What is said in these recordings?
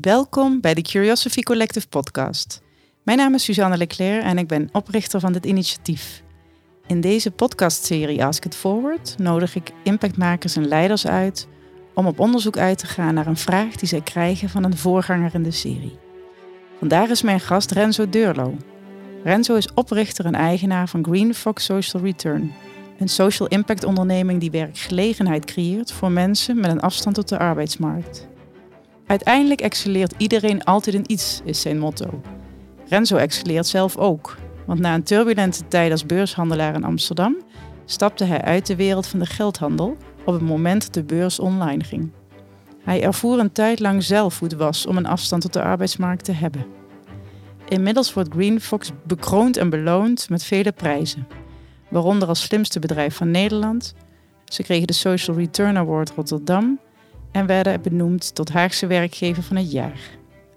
Welkom bij de Curiosity Collective podcast. Mijn naam is Suzanne Leclerc en ik ben oprichter van dit initiatief. In deze podcastserie Ask It Forward nodig ik impactmakers en leiders uit om op onderzoek uit te gaan naar een vraag die zij krijgen van een voorganger in de serie. Vandaag is mijn gast Renzo Deurlo. Renzo is oprichter en eigenaar van Green Fox Social Return, een social impact onderneming die werkgelegenheid creëert voor mensen met een afstand tot de arbeidsmarkt. Uiteindelijk excelleert iedereen altijd in iets, is zijn motto. Renzo excelleert zelf ook, want na een turbulente tijd als beurshandelaar in Amsterdam stapte hij uit de wereld van de geldhandel op het moment dat de beurs online ging. Hij ervoer een tijd lang zelf hoe het was om een afstand tot de arbeidsmarkt te hebben. Inmiddels wordt Green Fox bekroond en beloond met vele prijzen, waaronder als slimste bedrijf van Nederland. Ze kregen de Social Return Award Rotterdam en werden benoemd tot Haagse werkgever van het jaar.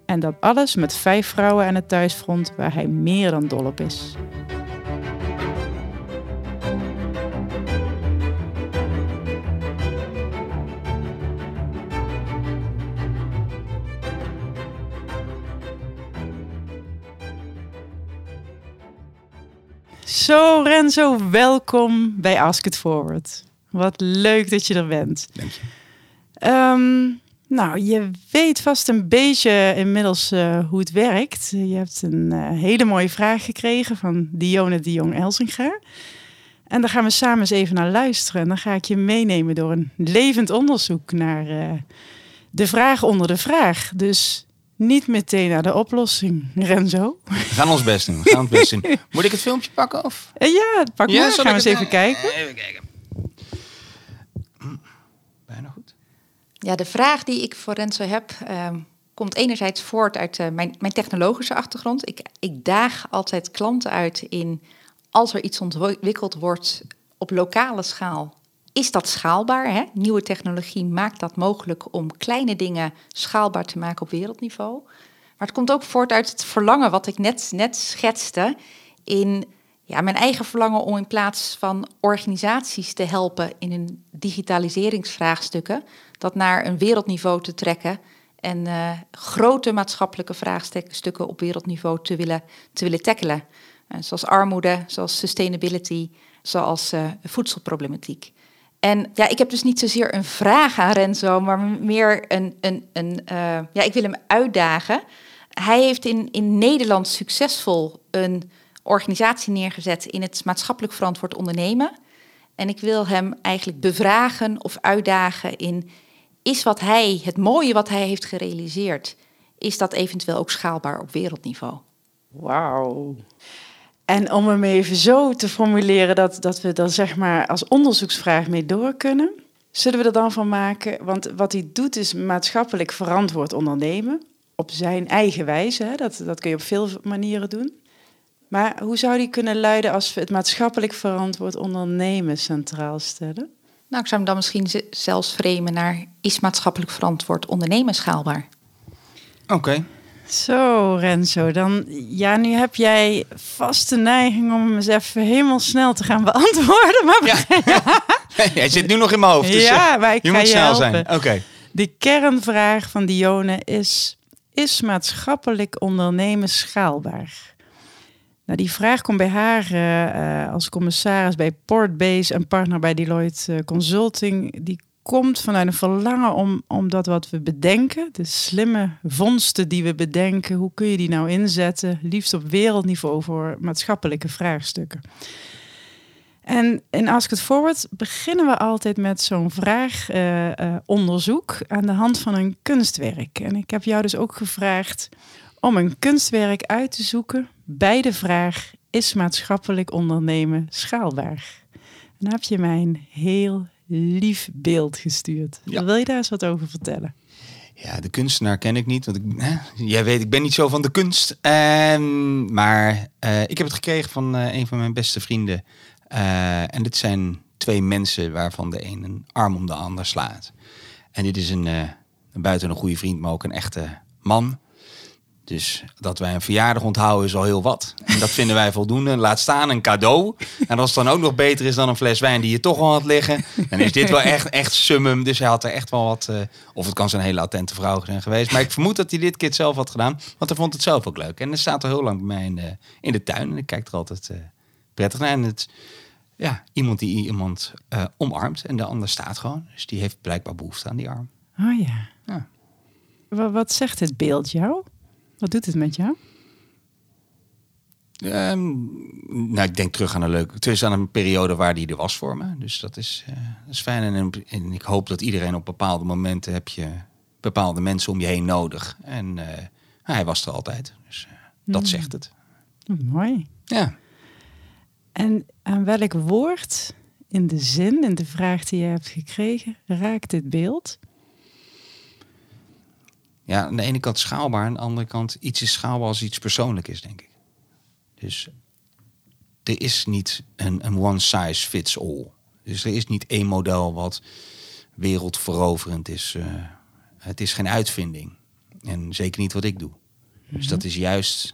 En dat alles met vijf vrouwen aan het thuisfront waar hij meer dan dol op is. Zo Renzo, welkom bij Ask It Forward. Wat leuk dat je er bent. Dank je. Ehm, nou, je weet vast een beetje inmiddels uh, hoe het werkt. Je hebt een uh, hele mooie vraag gekregen van Dione de Jong Elsinga. En daar gaan we samen eens even naar luisteren. En dan ga ik je meenemen door een levend onderzoek naar uh, de vraag onder de vraag. Dus niet meteen naar de oplossing, Renzo. We gaan ons best doen. We gaan ons best doen. Moet ik het filmpje pakken? Of? Ja, pak maar. Ja, gaan we eens even kijken. Even kijken. Bijna goed. Ja, de vraag die ik voor Renzo heb, uh, komt enerzijds voort uit uh, mijn, mijn, technologische achtergrond. Ik, ik daag altijd klanten uit in als er iets ontwikkeld wordt op lokale schaal. Is dat schaalbaar? Hè? Nieuwe technologie maakt dat mogelijk om kleine dingen schaalbaar te maken op wereldniveau. Maar het komt ook voort uit het verlangen wat ik net, net schetste in ja, mijn eigen verlangen om in plaats van organisaties te helpen in hun digitaliseringsvraagstukken, dat naar een wereldniveau te trekken en uh, grote maatschappelijke vraagstukken op wereldniveau te willen, te willen tackelen. Uh, zoals armoede, zoals sustainability, zoals uh, voedselproblematiek. En ja, ik heb dus niet zozeer een vraag aan Renzo, maar meer een, een, een ja, ik wil hem uitdagen. Hij heeft in, in Nederland succesvol een organisatie neergezet in het maatschappelijk verantwoord ondernemen. En ik wil hem eigenlijk bevragen of uitdagen in is wat hij, het mooie wat hij heeft gerealiseerd, is dat eventueel ook schaalbaar op wereldniveau? Wauw. En om hem even zo te formuleren dat, dat we er zeg maar als onderzoeksvraag mee door kunnen, zullen we er dan van maken, want wat hij doet is maatschappelijk verantwoord ondernemen op zijn eigen wijze. Hè? Dat, dat kun je op veel manieren doen. Maar hoe zou die kunnen luiden als we het maatschappelijk verantwoord ondernemen centraal stellen? Nou, ik zou hem dan misschien zelfs framen naar is maatschappelijk verantwoord ondernemen schaalbaar? Oké. Zo, Renzo, dan ja, nu heb jij vast de neiging om hem eens even helemaal snel te gaan beantwoorden. Maar ja. Hij zit nu nog in mijn hoofd. Dus ja, maar ik je ga moet je snel helpen. zijn. Oké. De kernvraag van Dione is: is maatschappelijk ondernemen schaalbaar? Nou, die vraag komt bij haar uh, als commissaris bij Portbase en partner bij Deloitte uh, Consulting. Die komt vanuit een verlangen om, om dat wat we bedenken, de slimme vondsten die we bedenken, hoe kun je die nou inzetten, liefst op wereldniveau voor maatschappelijke vraagstukken. En in Ask It Forward beginnen we altijd met zo'n vraagonderzoek aan de hand van een kunstwerk. En ik heb jou dus ook gevraagd om een kunstwerk uit te zoeken bij de vraag: is maatschappelijk ondernemen schaalbaar? En dan heb je mij een heel lief beeld gestuurd. Ja. Wil je daar eens wat over vertellen? Ja, de kunstenaar ken ik niet, want ik, hè, jij weet, ik ben niet zo van de kunst. En, maar uh, ik heb het gekregen van uh, een van mijn beste vrienden. Uh, en dit zijn twee mensen waarvan de een een arm om de ander slaat. En dit is een, een buiten een goede vriend, maar ook een echte man Dus dat wij een verjaardag onthouden is al heel wat. En dat vinden wij voldoende. Laat staan een cadeau. En als het dan ook nog beter is dan een fles wijn die je toch al had liggen, dan is dit wel echt, echt summum. Dus hij had er echt wel wat. eh, of het kan zijn hele attente vrouw zijn geweest. Maar ik vermoed dat hij dit keer zelf had gedaan. Want hij vond het zelf ook leuk. En het staat al heel lang bij mij in de, in de tuin. En ik kijk er altijd eh, prettig naar. En het, ja, iemand die iemand eh, omarmt. En de ander staat gewoon. Dus die heeft blijkbaar behoefte aan die arm. Oh ja. Ja. Wa- Wat zegt het beeld jou? Wat doet het met jou? Ehm, nou, ik denk terug aan een leuke. Het is aan een periode waar die er was voor me. Dus dat is, eh, dat is fijn. En, en ik hoop dat iedereen op bepaalde momenten heb je bepaalde mensen om je heen nodig. En eh, hij was er altijd. Dus eh, dat zegt het. Oh, mooi. Ja. En aan welk woord in de zin, in de vraag die je hebt gekregen, raakt dit beeld? Ja, aan de ene kant schaalbaar. Aan de andere kant iets is schaalbaar als iets persoonlijk is, denk ik. Dus er is niet een, een one size fits all. Dus er is niet één model wat wereldveroverend is. Eh, het is geen uitvinding. En zeker niet wat ik doe. Dus dat is juist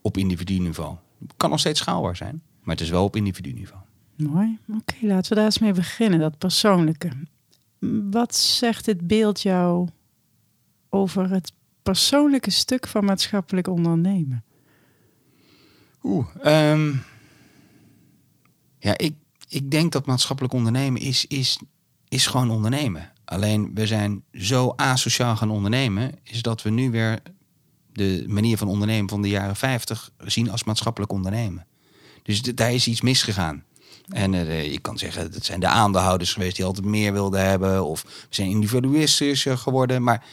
op individu-niveau. Kan nog steeds schaalbaar zijn, maar het is wel op individu-niveau. Mooi. Oké, laten we daar eens mee beginnen, dat persoonlijke. Wat zegt dit beeld jou over het persoonlijke stuk van maatschappelijk ondernemen? Oeh. ehm, ja, ik, ik denk dat maatschappelijk ondernemen is, is, is gewoon ondernemen. Alleen we zijn zo asociaal gaan ondernemen, is dat we nu weer de manier van ondernemen van de jaren 50 zien als maatschappelijk ondernemen. Dus daar is iets misgegaan. En eh, je kan zeggen, dat zijn de aandeelhouders geweest die altijd meer wilden hebben. Of we zijn individualistischer geworden. Maar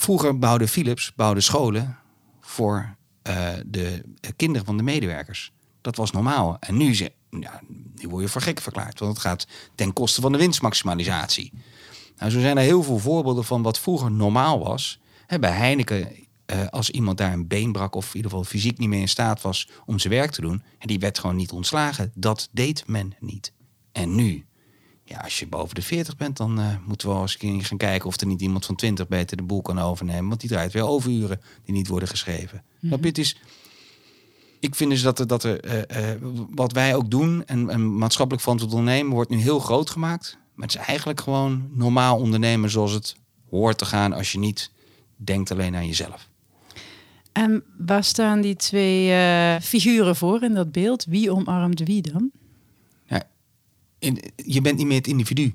vroeger bouwde Philips bouwde scholen voor eh, de kinderen van de medewerkers. Dat was normaal. En nu, ze, nu word je voor gek verklaard. Want het gaat ten koste van de winstmaximalisatie. Nou, zo zijn er heel veel voorbeelden van wat vroeger normaal was. Bij Heineken, eh, als iemand daar een been brak... of in ieder geval fysiek niet meer in staat was om zijn werk te doen... en die werd gewoon niet ontslagen. Dat deed men niet. En nu, ja, als je boven de 40 bent... dan eh, moeten we wel eens een gaan kijken... of er niet iemand van 20 beter de boel kan overnemen. Want die draait weer overuren die niet worden geschreven. Je? Het is... Ik vind dus dat er, dat er eh, eh, wat wij ook doen en, en maatschappelijk verantwoord ondernemen wordt nu heel groot gemaakt. Maar het is eigenlijk gewoon normaal ondernemen zoals het hoort te gaan als je niet denkt alleen aan jezelf. En waar staan die twee figuren voor in dat beeld? Wie omarmt wie dan? In- je bent niet meer het individu.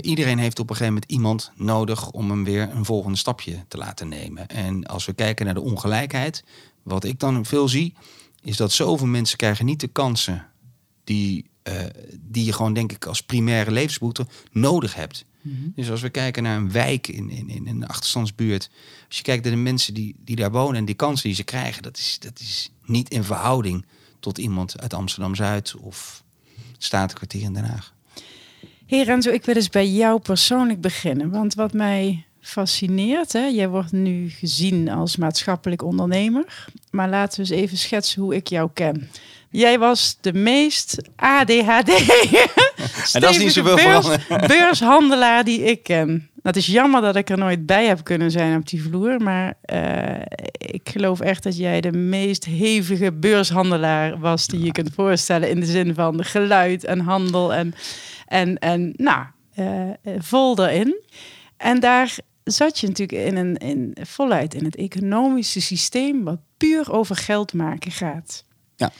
Iedereen heeft op een gegeven moment iemand nodig om hem weer een volgende stapje te laten nemen. En als we kijken naar de ongelijkheid, wat ik dan veel zie, is dat zoveel mensen krijgen niet de kansen die, eh, die je gewoon denk ik als primaire levensbehoefte nodig hebt. Dus als we kijken naar een wijk in, in, in een achterstandsbuurt, als je kijkt naar de mensen die, die daar wonen en die kansen die ze krijgen, dat is, dat is niet in verhouding tot iemand uit Amsterdam-Zuid of het in Den Haag. Hey Renzo, ik wil eens bij jou persoonlijk beginnen. Want wat mij fascineert, hè, jij wordt nu gezien als maatschappelijk ondernemer. Maar laten we eens even schetsen hoe ik jou ken. Jij was de meest ADHD En dat is niet zoveel beurs, beurshandelaar die ik ken. Nou, Het is jammer dat ik er nooit bij heb kunnen zijn op die vloer. Maar eh, ik geloof echt dat jij de meest hevige beurshandelaar was die je kunt voorstellen. In de zin van geluid en handel en, en, en nou, eh, eh, vol erin. En daar zat je natuurlijk in een, in, voluit in het economische systeem wat puur over geld maken gaat. Ja.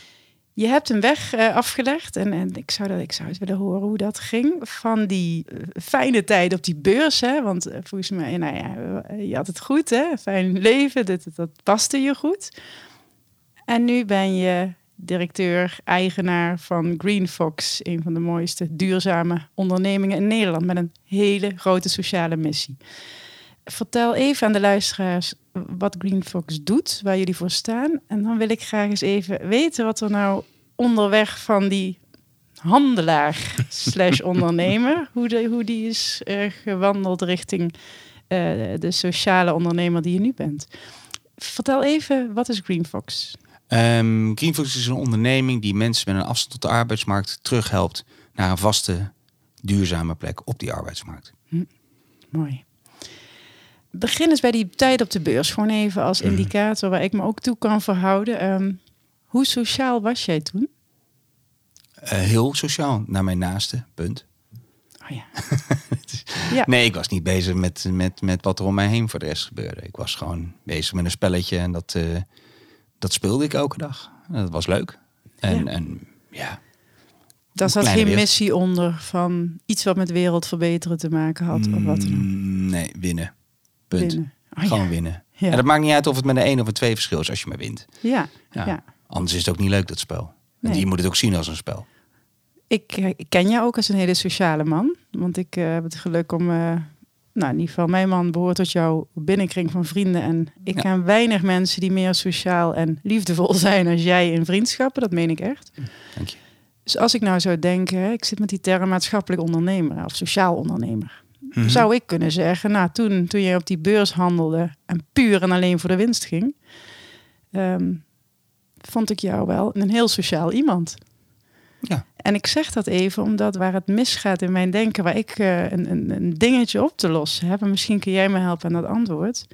Je hebt een weg eh, afgelegd en, en ik, zou dat, ik zou het willen horen hoe dat ging. Van die eh, fijne tijd op die beurs, hè? want eh, volgens mij, nou ja, je had het goed, hè? fijn leven, dat, dat paste je goed. En nu ben je directeur, eigenaar van Green Fox, een van de mooiste duurzame ondernemingen in Nederland met een hele grote sociale missie. Vertel even aan de luisteraars wat Green Fox doet, waar jullie voor staan. En dan wil ik graag eens even weten wat er nou onderweg van die handelaar slash ondernemer, hoe, de, hoe die is eh, gewandeld richting eh, de sociale ondernemer die je nu bent. Vertel even, wat is Green Fox? Ehm Greenfox is een onderneming die mensen met een afstand tot de arbeidsmarkt terughelpt naar een vaste, duurzame plek op die arbeidsmarkt. Mooi. Begin eens bij die tijd op de beurs. Gewoon even als Mhm. indicator waar ik me ook toe kan verhouden. Ehm, hoe sociaal was jij toen? Eh, heel sociaal naar mijn naaste, punt. Oh ja. ja. Nee, ik was niet bezig met, met, met wat er om mij heen voor de rest gebeurde. Ik was gewoon bezig met een spelletje en dat, eh, dat speelde ik elke dag. Dat was leuk. En Ja. en, ja Daar zat geen wereld. missie onder van iets wat met wereld verbeteren te maken had. Of wat dan. Mm, nee, winnen. Punt. Binnen. Oh, ja. Gewoon winnen. Ja. En dat maakt niet uit of het met een 1 of een 2 verschil is als je maar wint. Ja. Ja. Anders is het ook niet leuk, dat spel. En Nee. je moet het ook zien als een spel. Ik, eh, ik ken jou ook als een hele sociale man. Want ik eh, heb het geluk om... eh, nou, in ieder geval, mijn man behoort tot jouw binnenkring van vrienden. En ik ken weinig mensen die meer sociaal en liefdevol zijn als jij in vriendschappen. Dat meen ik echt. Dank je. Dus als ik nou zou denken, ik zit met die term maatschappelijk ondernemer of sociaal ondernemer. Mhm. Zou ik kunnen zeggen, nou toen, toen jij op die beurs handelde en puur en alleen voor de winst ging, ehm, vond ik jou wel een heel sociaal iemand. Ja. En ik zeg dat even omdat waar het misgaat in mijn denken, waar ik eh, een, een, een dingetje op te lossen heb, en misschien kun jij me helpen aan dat antwoord.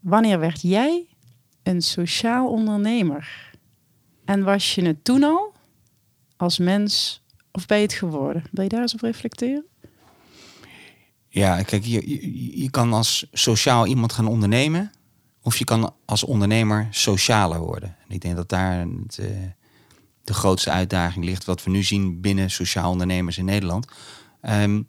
Wanneer werd jij een sociaal ondernemer? En was je het toen al als mens of ben je het geworden? Wil je daar eens op reflecteren? Ja, kijk, je, je, je kan als sociaal iemand gaan ondernemen. Of je kan als ondernemer socialer worden. En ik denk dat daar het, eh, de grootste uitdaging ligt. Wat we nu zien binnen sociaal ondernemers in Nederland. Ehm,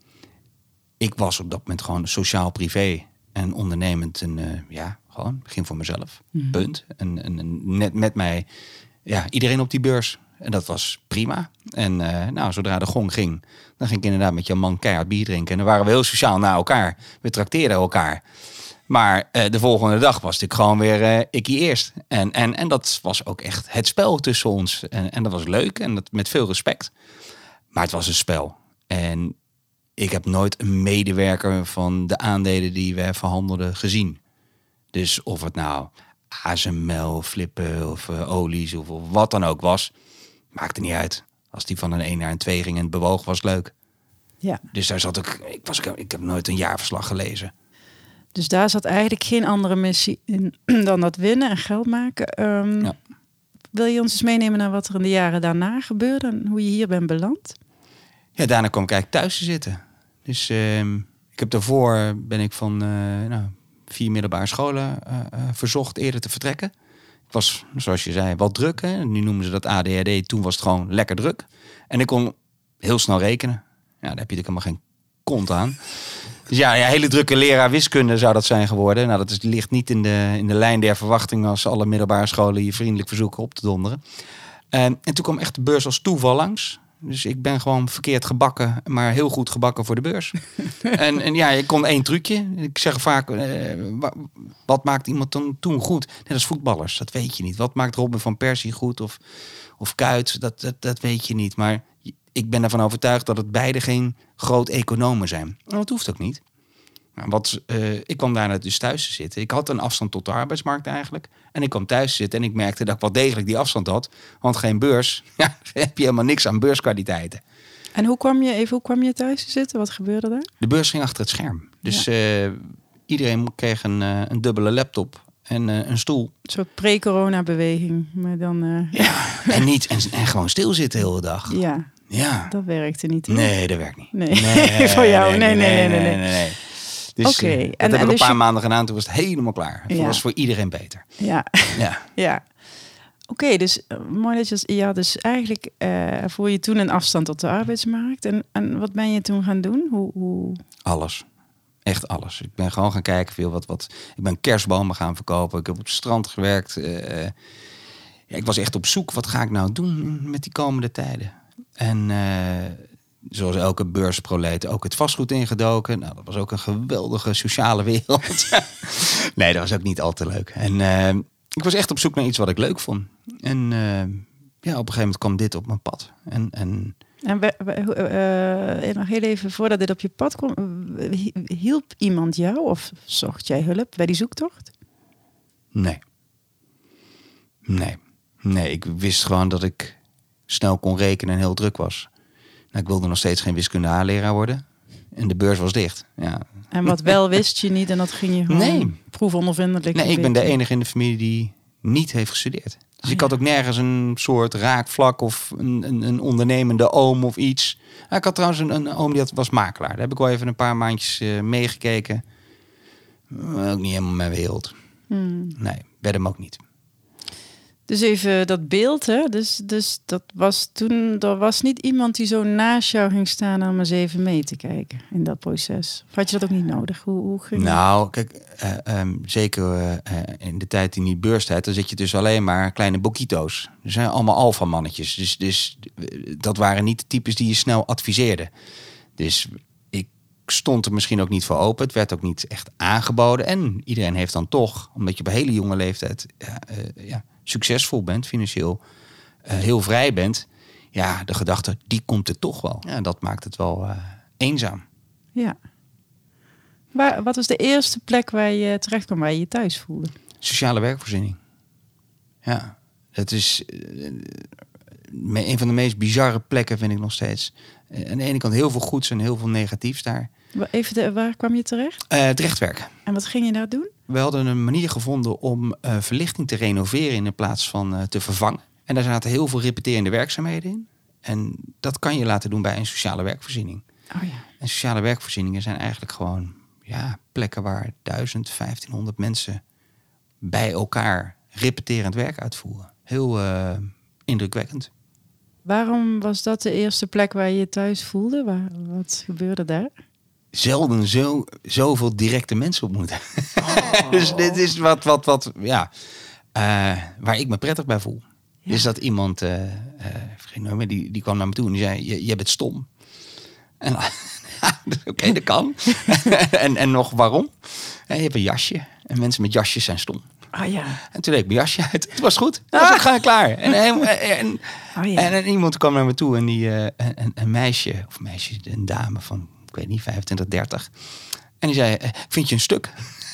ik was op dat moment gewoon sociaal privé en ondernemend. En eh, ja, gewoon begin voor mezelf. Punt. En, en, en net met mij, ja, iedereen op die beurs. En dat was prima. En eh, nou, zodra de gong ging, dan ging ik inderdaad met jouw man keihard bier drinken. En dan waren we heel sociaal naar elkaar. We trakteerden elkaar. Maar eh, de volgende dag was ik gewoon weer eh ikkie eerst. En, en, en dat was ook echt het spel tussen ons. En, en dat was leuk en dat met veel respect. Maar het was een spel. En ik heb nooit een medewerker van de aandelen die we verhandelden gezien. Dus of het nou ASML, flippen of eh, olies of wat dan ook was, maakte niet uit. Als die van een 1 naar een 2 ging en het bewoog, was leuk. Ja. Dus daar zat ik, ik, was, ik heb nooit een jaarverslag gelezen. Dus daar zat eigenlijk geen andere missie in dan dat winnen en geld maken. Ehm, Ja. Wil je ons eens meenemen naar wat er in de jaren daarna gebeurde en hoe je hier bent beland? Ja, daarna kwam ik eigenlijk thuis te zitten. Dus ehm, ik heb daarvoor ben ik van eh, nou, vier middelbare scholen eh, verzocht eerder te vertrekken. Was, zoals je zei, wat druk. Hè? Nu noemen ze dat ADHD. Toen was het gewoon lekker druk. En ik kon heel snel rekenen. Ja, daar heb je natuurlijk helemaal geen kont aan. Dus ja, hele drukke leraar wiskunde zou dat zijn geworden. Nou, dat ligt niet in de, in de lijn der verwachting als alle middelbare scholen je vriendelijk verzoeken op te donderen. En, en toen kwam echt de beurs als toeval langs. Dus ik ben gewoon verkeerd gebakken, maar heel goed gebakken voor de beurs. en, en ja, ik kon één trucje. Ik zeg vaak, eh, wa- wat maakt iemand dan toen goed? Net als voetballers, dat weet je niet. Wat maakt Robin van Persie goed of, of Kuit? Dat, dat, dat weet je niet. Maar ik ben ervan overtuigd dat het beide geen groot economen zijn. En dat hoeft ook niet. Nou, wat, eh, ik kwam daarna dus thuis te zitten. Ik had een afstand tot de arbeidsmarkt eigenlijk. En ik kwam thuis te zitten en ik merkte dat ik wel degelijk die afstand had. Want geen beurs, ja, heb je helemaal niks aan beurskwaliteiten. En hoe kwam je even hoe kwam je thuis te zitten? Wat gebeurde daar? De beurs ging achter het scherm. Dus eh, iedereen kreeg een, eh, een dubbele laptop en een stoel. Een soort pre-corona beweging. Maar dan, Ja, en niet en, en gewoon stilzitten de hele dag. ja, Ja. dat werkte niet. hè? Nee, dat werkt niet. Nee. Voor jou. Nee, nee, nee, nee, nee. Dus Oké, eh, en- dat en heb ik dus een paar je- maanden gedaan. Toen was het helemaal klaar. Het Ja. was voor iedereen beter. Ja, Ja. ja. Oké, dus eh, mooi dat je... Ja, dus eigenlijk voel je toen een afstand tot de arbeidsmarkt. En, en wat ben je toen gaan doen? Hoe, hoe... Alles. Echt alles. Ik ben gewoon gaan kijken veel wat, wat. Ik ben kerstbomen gaan verkopen. Ik heb op het strand gewerkt. ja, ik was echt op zoek. Wat ga ik nou doen met die komende tijden? En zoals elke beursproleet ook het vastgoed ingedoken. Nou, dat was ook een geweldige sociale wereld. nee, dat was ook niet al te leuk. En eh, ik was echt op zoek naar iets wat ik leuk vond. En eh, ja, op een gegeven moment kwam dit op mijn pad. En, en En we, we- hoe- eh, nog heel even voordat dit op je pad kwam. Hielp iemand jou of zocht jij hulp bij die zoektocht? Nee. Nee. Nee, ik wist gewoon dat ik snel kon rekenen en heel druk was. Nou, ik wilde nog steeds geen wiskunde A-leraar worden. En de beurs was dicht. Ja. En wat wel wist je niet en dat ging je gewoon Nee. proefondervindelijk. Nee, ik ben de enige in de familie die niet heeft gestudeerd. Dus Oh, ik ja. had ook nergens een soort raakvlak of een, een, een ondernemende oom of iets. Ik had trouwens een, een oom die was makelaar. Daar heb ik wel even een paar maandjes eh, meegekeken. Maar Ook niet helemaal mijn wereld. Hmm. Nee, werd hem ook niet. Dus even dat beeld, hè? Dus, dus dat was toen, er was niet iemand die zo naast jou ging staan om eens even mee te kijken in dat proces. Of had je dat ook niet nodig? Hoe, hoe ging? Nou, kijk, eh, ehm, zeker eh, in de tijd die niet beurstijd, dan zit je dus alleen maar kleine boquito's. Er zijn allemaal alfamannetjes. Dus, dus dat waren niet de types die je snel adviseerde. Dus ik stond er misschien ook niet voor open. Het werd ook niet echt aangeboden. En iedereen heeft dan toch, omdat je op een hele jonge leeftijd ja, eh, succesvol bent, financieel eh, heel vrij bent. Ja, de gedachte, die komt er toch wel. Ja, dat maakt het wel eh, eenzaam. Ja. Waar, wat was de eerste plek waar je terecht kwam, waar je je thuis voelde? Sociale werkvoorziening. Ja, het is eh, een van de meest bizarre plekken, vind ik nog steeds. Aan de ene kant heel veel goeds en heel veel negatiefs daar. Even de, waar kwam je terecht? Het rechtwerk. En wat ging je daar doen? We hadden een manier gevonden om eh, verlichting te renoveren in plaats van eh, te vervangen. En daar zaten heel veel repeterende werkzaamheden in. En dat kan je laten doen bij een sociale werkvoorziening. Oh ja. En sociale werkvoorzieningen zijn eigenlijk gewoon ja, plekken waar 1000, 1500 mensen bij elkaar repeterend werk uitvoeren. Heel eh, indrukwekkend. Waarom was dat de eerste plek waar je je thuis voelde? Waar, wat gebeurde daar? Zelden zo, zoveel directe mensen ontmoeten. dus dit is wat, wat, wat ja, eh, waar ik me prettig bij voel. Ja. Dus dat iemand, nooit meer, die, die kwam naar me toe en die zei, je, je bent stom. En oké, dat kan. en, en nog waarom? Ja, je hebt een jasje. En mensen met jasjes zijn stom. Ah ja. En toen deed ik mijn jasje uit. Het was goed. Dan was ik gewoon klaar. En, en, en, Oh ja. en, en iemand kwam naar me toe en die, een, een meisje, of meisje, een dame van, ik weet niet, 25, 30. En die zei, eh, vind je een stuk?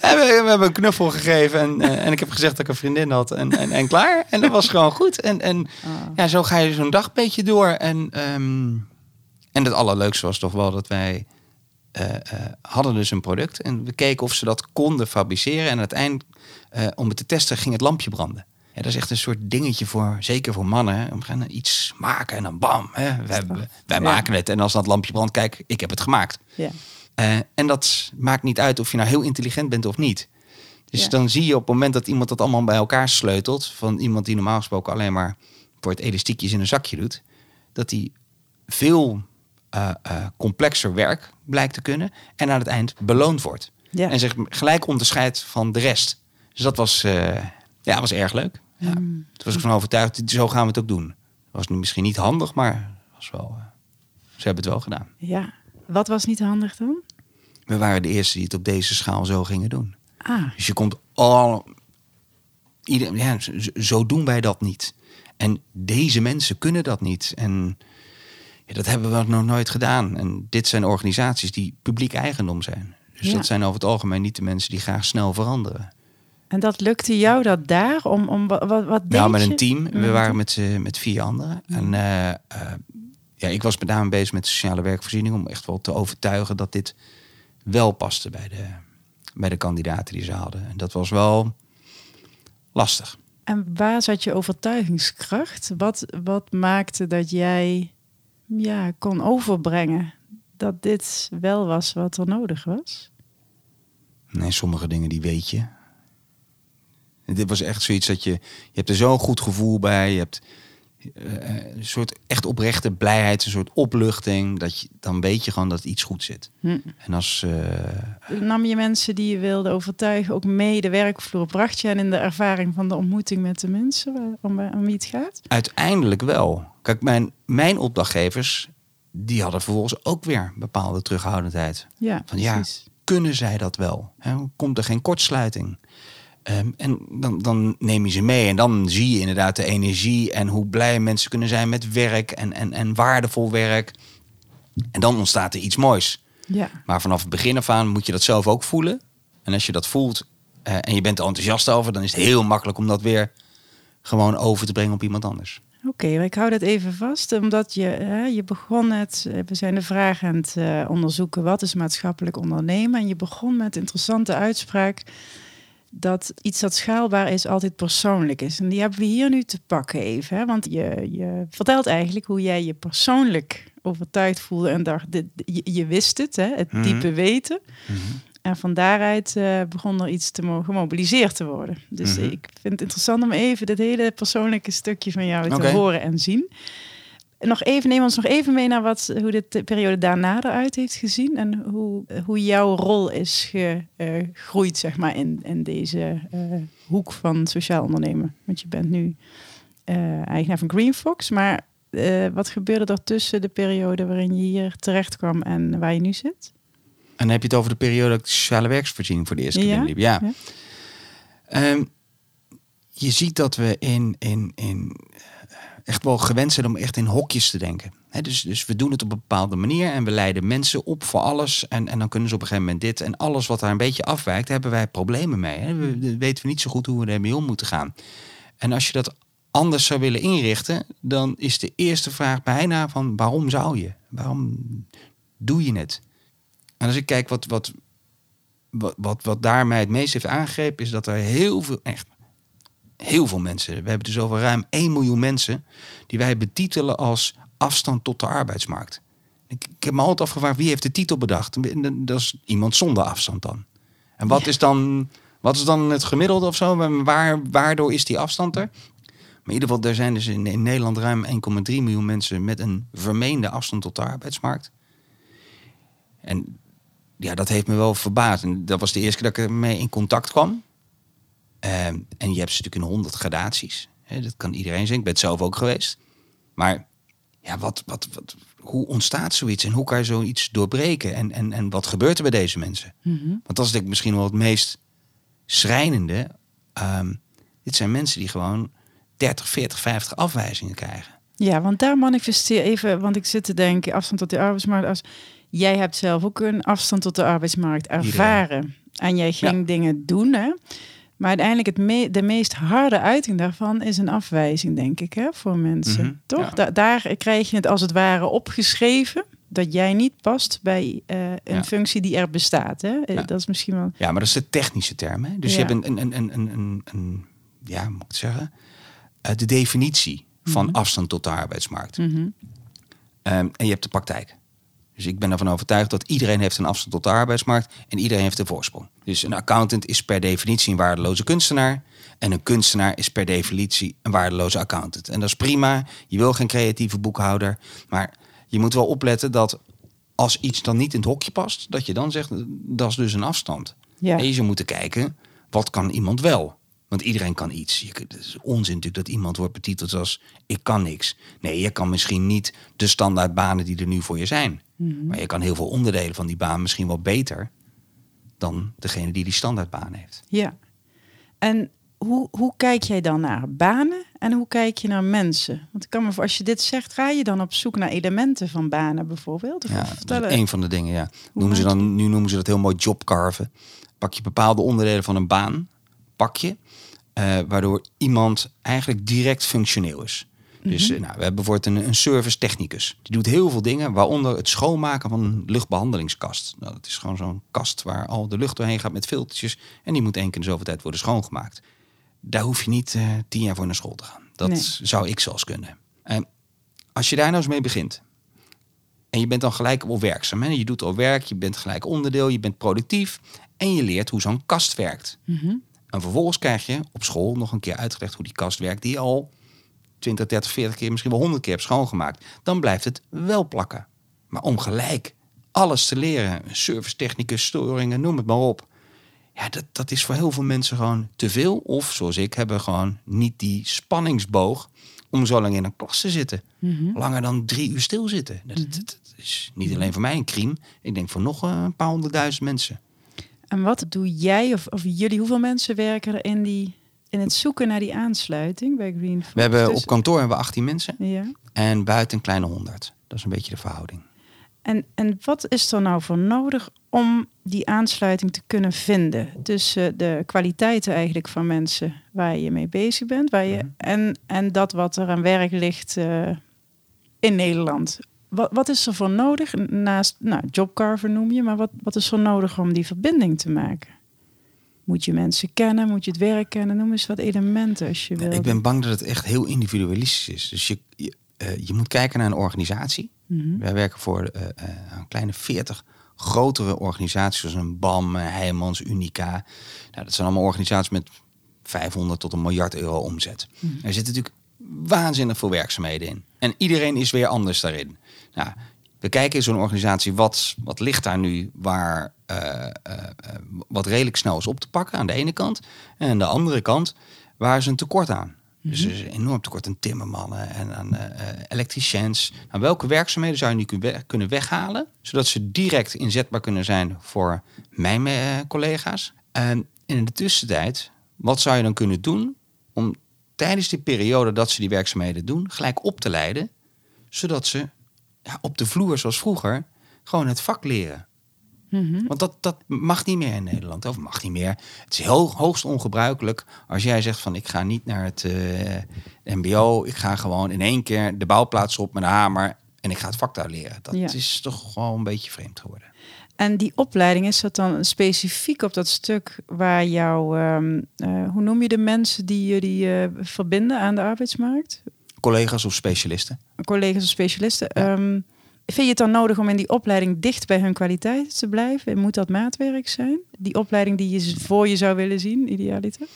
we, we hebben een knuffel gegeven en, eh, en ik heb gezegd dat ik een vriendin had en, en, en klaar. En dat was gewoon goed. En, en Ah. ja, zo ga je zo'n dag een beetje door. En, ehm, en het allerleukste was toch wel dat wij eh, hadden dus een product. En we keken of ze dat konden fabriceren. En aan het eind, eh, om het te testen, ging het lampje branden. Dat is echt een soort dingetje voor, zeker voor mannen. We gaan iets maken en dan bam. Hè. Wij, wij maken het. En als dat lampje brandt, kijk, ik heb het gemaakt. Ja. Eh, en dat maakt niet uit of je nou heel intelligent bent of niet. Dus Ja. dan zie je op het moment dat iemand dat allemaal bij elkaar sleutelt, van iemand die normaal gesproken alleen maar voor het elastiekjes in een zakje doet, dat hij veel eh, eh, complexer werk blijkt te kunnen en aan het eind beloond wordt. Ja. En zich gelijk onderscheidt van de rest. Dus dat was, ja, was erg leuk. Ja. Mm. Toen was ik van overtuigd, zo gaan we het ook doen. was nu misschien niet handig, maar was wel, eh, ze hebben het wel gedaan. ja. Wat was niet handig dan? We waren de eerste die het op deze schaal zo gingen doen. Ah, Dus je komt al. Ieder, ja, zo, zo doen wij dat niet. En deze mensen kunnen dat niet. En ja, dat hebben we nog nooit gedaan. En dit zijn organisaties die publiek eigendom zijn. Dus Ja. dat zijn over het algemeen niet de mensen die graag snel veranderen. En dat lukte jou dat daar? Om, om, wat, wat deed Nou, met een team. We waren met, met vier anderen. En eh, eh, ja, ik was met name bezig met sociale werkvoorziening. Om echt wel te overtuigen dat dit wel paste bij de, bij de kandidaten die ze hadden. En dat was wel lastig. En waar zat je overtuigingskracht? Wat, wat maakte dat jij ja, kon overbrengen dat dit wel was wat er nodig was? Nee, sommige dingen die weet je. En Dit was echt zoiets dat je... Je hebt er zo'n goed gevoel bij. Je hebt eh, een soort echt oprechte blijheid. Een soort opluchting. Dat je, dan weet je gewoon dat iets goed zit. Hm. En als... eh, Nam je mensen die je wilde overtuigen ook mee de werkvloer? Bracht je hen in de ervaring van de ontmoeting met de mensen waar- om, om wie het gaat? Uiteindelijk wel. Kijk, mijn, mijn opdrachtgevers... Die hadden vervolgens ook weer bepaalde terughoudendheid. Ja, Van ja, precies. kunnen zij dat wel? Hè, Komt er geen kortsluiting? Ehm, en dan, dan neem je ze mee en dan zie je inderdaad de energie en hoe blij mensen kunnen zijn met werk en, en, en waardevol werk. En dan ontstaat er iets moois. Ja, Maar vanaf het begin af aan moet je dat zelf ook voelen. En als je dat voelt eh, en je bent er enthousiast over, dan is het heel makkelijk om dat weer gewoon over te brengen op iemand anders. Oké, ik hou dat even vast, omdat je, hè, je begon net, eh, we zijn de vraag aan het uh, onderzoeken, wat is maatschappelijk ondernemen? En je begon met een interessante uitspraak dat iets dat schaalbaar is altijd persoonlijk is. En die hebben we hier nu te pakken even, hè? want je, je vertelt eigenlijk hoe jij je persoonlijk overtuigd voelde en dacht, dit, je, je wist het, hè? het mm diepe weten. Mm en van daaruit uh, begon er iets te gemobiliseerd te worden. Dus mhm. ik vind het interessant om even dit hele persoonlijke stukje van jou te horen en zien. Nog even, neem ons nog even mee naar wat, hoe de periode daarna eruit heeft gezien. En hoe, hoe jouw rol is gegroeid, zeg maar, in, in deze uh, hoek van sociaal ondernemen. Want je bent nu uh, eigenaar van Green Fox. Maar wat gebeurde er tussen de periode waarin je hier terecht kwam en waar je nu zit? En dan heb je het over de periode dat ik de sociale werksvoorziening voor de eerste keer binnenliep. Ja. ja. Ehm, je ziet dat we in, in, in eh, echt wel gewend zijn om echt in hokjes te denken. dus, dus we doen het op een bepaalde manier en we leiden mensen op voor alles. En, en dan kunnen ze op een gegeven moment dit. En alles wat daar een beetje afwijkt, hebben wij problemen mee. We, weten we niet zo goed hoe we ermee om moeten gaan. En als je dat anders zou willen inrichten, dan is de eerste vraag bijna van waarom zou je? Waarom doe je het? En als ik kijk wat, wat, wat, wat, wat daar mij het meest heeft aangegrepen, is dat er heel veel, echt heel veel mensen, we hebben dus over ruim 1 miljoen mensen, die wij betitelen als afstand tot de arbeidsmarkt. Ik, ik heb me altijd afgevraagd, wie heeft de titel bedacht? Dat is iemand zonder afstand dan. En wat, is, dan, wat is dan het gemiddelde of zo? Waar, waardoor is die afstand er? Maar in ieder geval, er zijn dus in, in Nederland ruim 1,3 miljoen mensen met een vermeende afstand tot de arbeidsmarkt. En ja, dat heeft me wel verbaasd. En dat was de eerste keer dat ik ermee in contact kwam. Ehm, en je hebt ze natuurlijk in honderd gradaties. dat kan iedereen zien. Ik ben het zelf ook geweest. Maar ja, wat, wat, wat, hoe ontstaat zoiets en hoe kan je zoiets doorbreken? En, en, en wat gebeurt er bij deze mensen? Mhm. Want dat is denk ik misschien wel het meest schrijnende. Ehm, dit zijn mensen die gewoon 30, 40, 50 afwijzingen krijgen. Ja, want daar manifesteer even, want ik zit te denken, afstand tot de arbeidsmarkt. Als Jij hebt zelf ook een afstand tot de arbeidsmarkt ervaren. En jij ging dingen doen, hè? Maar uiteindelijk het de meest harde uiting daarvan is een afwijzing, denk ik, hè, voor mensen. Mhm. Toch? daar krijg je het als het ware opgeschreven dat jij niet past bij uh, een functie die er bestaat. Hè? Eh, dat is misschien wel. Ja, maar dat is de technische term. Hè? Dus je hebt een, een, een, een, een, een, ja, moet ik zeggen, uh, de definitie van mhm. afstand tot de arbeidsmarkt. Mm -hmm. um, en je hebt de praktijk. Dus ik ben ervan overtuigd dat iedereen heeft een afstand tot de arbeidsmarkt en iedereen heeft een voorsprong. Dus een accountant is per definitie een waardeloze kunstenaar. En een kunstenaar is per definitie een waardeloze accountant. En dat is prima. Je wil geen creatieve boekhouder. Maar je moet wel opletten dat als iets dan niet in het hokje past, dat je dan zegt dat is dus een afstand. Ja. En je zou moeten kijken, wat kan iemand wel? Want iedereen kan iets. Je, het is onzin natuurlijk dat iemand wordt betiteld als ik kan niks. Nee, je kan misschien niet de standaard banen die er nu voor je zijn. Mhm. Maar je kan heel veel onderdelen van die baan misschien wel beter dan degene die die standaardbaan heeft. Ja. En hoe, hoe kijk jij dan naar banen en hoe kijk je naar mensen? Want ik kan me voor als je dit zegt, ga je dan op zoek naar elementen van banen bijvoorbeeld? Of ja, dat is een van de dingen, ja. Noemen ze dan, nu noemen ze dat heel mooi jobcarven. Pak je bepaalde onderdelen van een baan, pak je, uh, waardoor iemand eigenlijk direct functioneel is. Dus mhm. eh, nou, we hebben bijvoorbeeld een, een service technicus. Die doet heel veel dingen, waaronder het schoonmaken van een luchtbehandelingskast. Nou, dat is gewoon zo'n kast waar al de lucht doorheen gaat met filtertjes. En die moet één keer in zoveel tijd worden schoongemaakt. Daar hoef je niet uh, tien jaar voor naar school te gaan. Dat zou ik zelfs kunnen. En als je daar nou eens mee begint. En je bent dan gelijk al werkzaam. Hè? Je doet al werk, je bent gelijk onderdeel, je bent productief. En je leert hoe zo'n kast werkt. Mhm. En vervolgens krijg je op school nog een keer uitgelegd hoe die kast werkt, die al 20, 30, 40 keer, misschien wel 100 keer hebt schoongemaakt. Dan blijft het wel plakken. Maar om gelijk alles te leren, service technicus, storingen, noem het maar op. Ja, dat, dat is voor heel veel mensen gewoon te veel. Of zoals ik, hebben gewoon niet die spanningsboog om zo lang in een klas te zitten. Mhm. Langer dan drie uur stilzitten. Dat, mhm. dat, dat, is niet alleen voor mij een crime. Ik denk voor nog een paar honderdduizend mensen. En wat doe jij of, of jullie, hoeveel mensen werken er in, die, in het zoeken naar die aansluiting bij Green We hebben op kantoor hebben we 18 mensen ja. en buiten een kleine 100. Dat is een beetje de verhouding. En, en wat is er nou voor nodig om die aansluiting te kunnen vinden tussen de kwaliteiten eigenlijk van mensen waar je mee bezig bent, waar je, Mhm. en, en dat wat er aan werk ligt eh, in Nederland. Wat, wat is er voor nodig naast, nou, jobcarver noem je, maar wat, wat is er nodig om die verbinding te maken? Moet je mensen kennen? Moet je het werk kennen? Noem eens wat elementen als je wil. Ik ben bang dat het echt heel individualistisch is. Dus je, je, eh, je moet kijken naar een organisatie. Mhm. Wij werken voor eh, eh, een kleine 40 grotere organisaties, zoals een BAM, Heijmans, Unica. Nou, dat zijn allemaal organisaties met 500 tot een miljard euro omzet. Er zitten natuurlijk waanzinnig veel werkzaamheden in. En iedereen is weer anders daarin. Nou, we kijken in zo'n organisatie, wat, wat ligt daar nu waar eh, eh, wat redelijk snel is op te pakken aan de ene kant. En aan de andere kant, waar is een tekort aan? Dus er is een enorm tekort aan timmermannen en aan eh, elektriciëns. Nou, welke werkzaamheden zou je nu kunnen weghalen, zodat ze direct inzetbaar kunnen zijn voor mijn collega's? En in de tussentijd, wat zou je dan kunnen doen om tijdens die periode dat ze die werkzaamheden doen, gelijk op te leiden, zodat ze ja, op de vloer zoals vroeger gewoon het vak leren? Mhm. Want dat, dat mag niet meer in Nederland. Of mag niet meer. Het is heel hoogst ongebruikelijk als jij zegt van ik ga niet naar het eh, mbo. Ik ga gewoon in één keer de bouwplaats op met een hamer. En ik ga het vak daar leren. Dat Ja. is toch wel een beetje vreemd geworden. En die opleiding, is dat dan specifiek op dat stuk waar jou, ehm, eh, hoe noem je de mensen die jullie eh, verbinden aan de arbeidsmarkt? Collega's of specialisten. Collega's of specialisten. Ehm, vind je het dan nodig om in die opleiding dicht bij hun kwaliteiten te blijven? En moet dat maatwerk zijn? Die opleiding die je voor je zou willen zien, idealiter?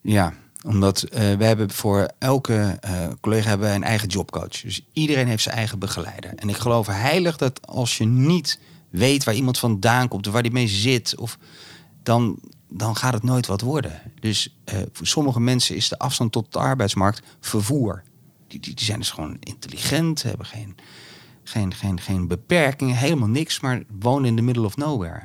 Ja, omdat eh, we hebben voor elke eh, collega hebben wij een eigen jobcoach. Dus iedereen heeft zijn eigen begeleider. En ik geloof heilig dat als je niet weet waar iemand vandaan komt, of waar die mee zit, of dan, dan gaat het nooit wat worden. Dus eh, voor sommige mensen is de afstand tot de arbeidsmarkt vervoer. Die, die, die zijn dus gewoon intelligent, hebben geen, geen, geen, geen beperkingen, helemaal niks, maar wonen in the middle of nowhere.